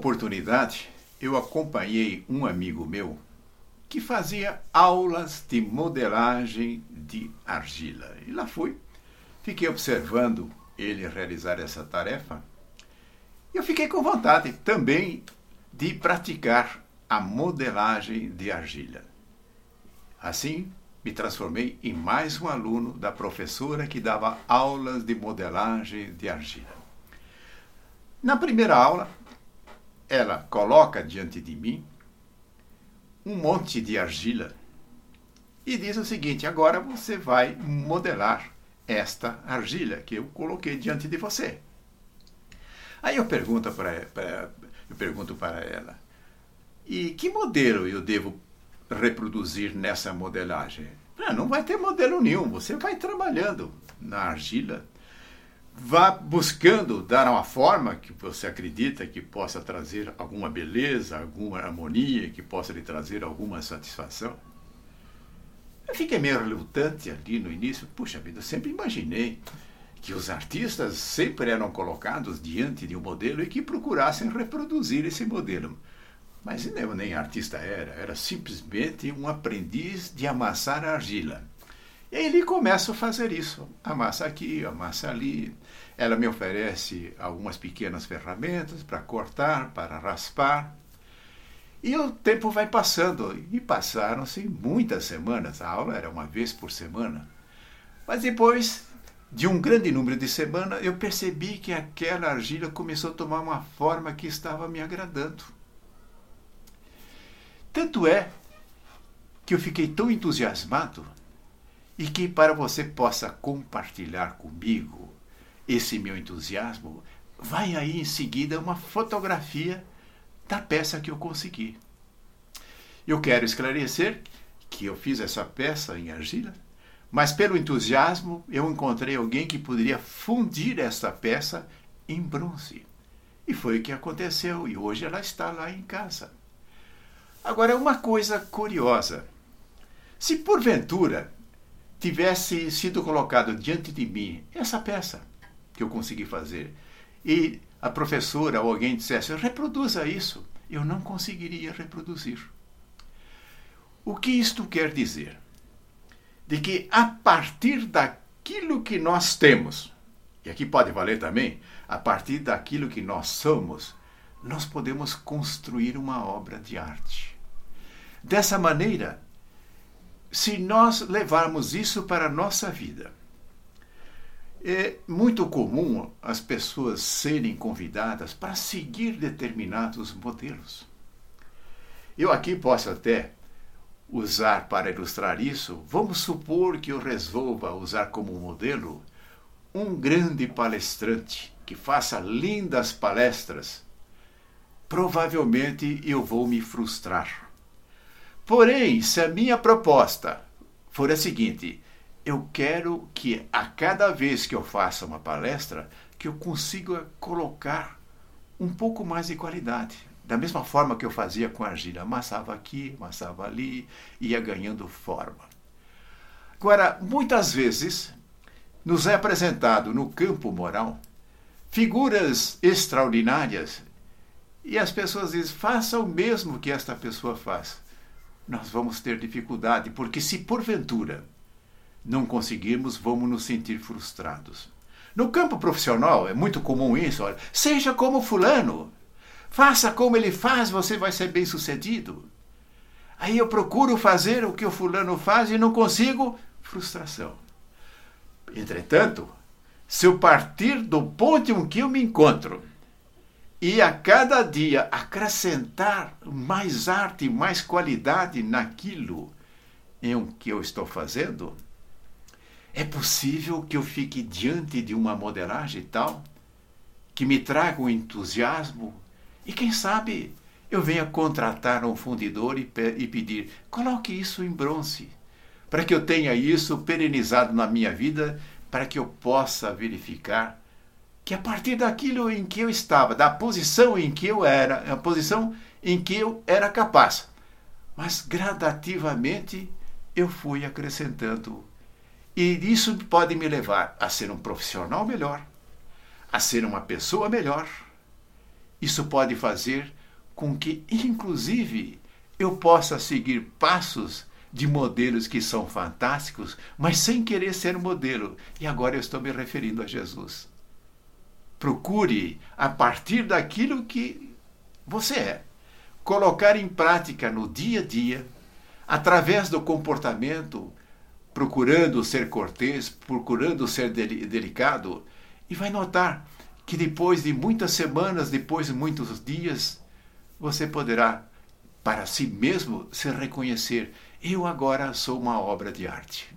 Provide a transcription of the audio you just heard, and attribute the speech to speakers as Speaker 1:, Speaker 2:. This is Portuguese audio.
Speaker 1: oportunidade, eu acompanhei um amigo meu que fazia aulas de modelagem de argila. E lá fui, fiquei observando ele realizar essa tarefa. E eu fiquei com vontade também de praticar a modelagem de argila. Assim, me transformei em mais um aluno da professora que dava aulas de modelagem de argila. Na primeira aula, ela coloca diante de mim um monte de argila e diz o seguinte: agora você vai modelar esta argila que eu coloquei diante de você. Aí eu pergunto para, eu pergunto para ela: e que modelo eu devo reproduzir nessa modelagem? Ah, não vai ter modelo nenhum, você vai trabalhando na argila vá buscando dar uma forma que você acredita que possa trazer alguma beleza, alguma harmonia, que possa lhe trazer alguma satisfação. Eu fiquei meio relutante ali no início. Puxa vida, eu sempre imaginei que os artistas sempre eram colocados diante de um modelo e que procurassem reproduzir esse modelo. Mas eu nem artista era, era simplesmente um aprendiz de amassar argila. E ele começa a fazer isso. Amassa aqui, amassa ali. Ela me oferece algumas pequenas ferramentas para cortar, para raspar. E o tempo vai passando. E passaram-se muitas semanas. A aula era uma vez por semana. Mas depois de um grande número de semanas, eu percebi que aquela argila começou a tomar uma forma que estava me agradando. Tanto é que eu fiquei tão entusiasmado e que para você possa compartilhar comigo esse meu entusiasmo, vai aí em seguida uma fotografia da peça que eu consegui. Eu quero esclarecer que eu fiz essa peça em argila, mas pelo entusiasmo eu encontrei alguém que poderia fundir essa peça em bronze. E foi o que aconteceu, e hoje ela está lá em casa. Agora, uma coisa curiosa: se porventura tivesse sido colocado diante de mim essa peça que eu consegui fazer e a professora ou alguém dissesse reproduza isso, eu não conseguiria reproduzir. O que isto quer dizer? De que a partir daquilo que nós temos, e aqui pode valer também, a partir daquilo que nós somos, nós podemos construir uma obra de arte. Dessa maneira, se nós levarmos isso para a nossa vida, é muito comum as pessoas serem convidadas para seguir determinados modelos. Eu aqui posso até usar para ilustrar isso, vamos supor que eu resolva usar como modelo um grande palestrante que faça lindas palestras. Provavelmente eu vou me frustrar Porém, se a minha proposta for a seguinte, eu quero que a cada vez que eu faça uma palestra, que eu consiga colocar um pouco mais de qualidade. Da mesma forma que eu fazia com a argila, amassava aqui, amassava ali, ia ganhando forma. Agora, muitas vezes, nos é apresentado no campo moral figuras extraordinárias e as pessoas dizem: faça o mesmo que esta pessoa faz nós vamos ter dificuldade, porque se porventura não conseguirmos, vamos nos sentir frustrados. No campo profissional é muito comum isso, olha, seja como fulano, faça como ele faz, você vai ser bem sucedido. Aí eu procuro fazer o que o fulano faz e não consigo, frustração. Entretanto, se eu partir do ponto em que eu me encontro, e a cada dia acrescentar mais arte, mais qualidade naquilo em que eu estou fazendo, é possível que eu fique diante de uma modelagem tal que me traga um entusiasmo? E quem sabe eu venha contratar um fundidor e, e pedir coloque isso em bronze para que eu tenha isso perenizado na minha vida para que eu possa verificar que a partir daquilo em que eu estava, da posição em que eu era, a posição em que eu era capaz, mas gradativamente eu fui acrescentando. E isso pode me levar a ser um profissional melhor, a ser uma pessoa melhor Isso pode fazer com que, inclusive, eu possa seguir passos de modelos que são fantásticos, mas sem querer ser modelo. E agora eu estou me referindo a Jesus. Procure, a partir daquilo que você é, colocar em prática no dia a dia, através do comportamento, procurando ser cortês, procurando ser delicado, e vai notar que depois de muitas semanas, depois de muitos dias, você poderá, para si mesmo, se reconhecer: eu agora sou uma obra de arte.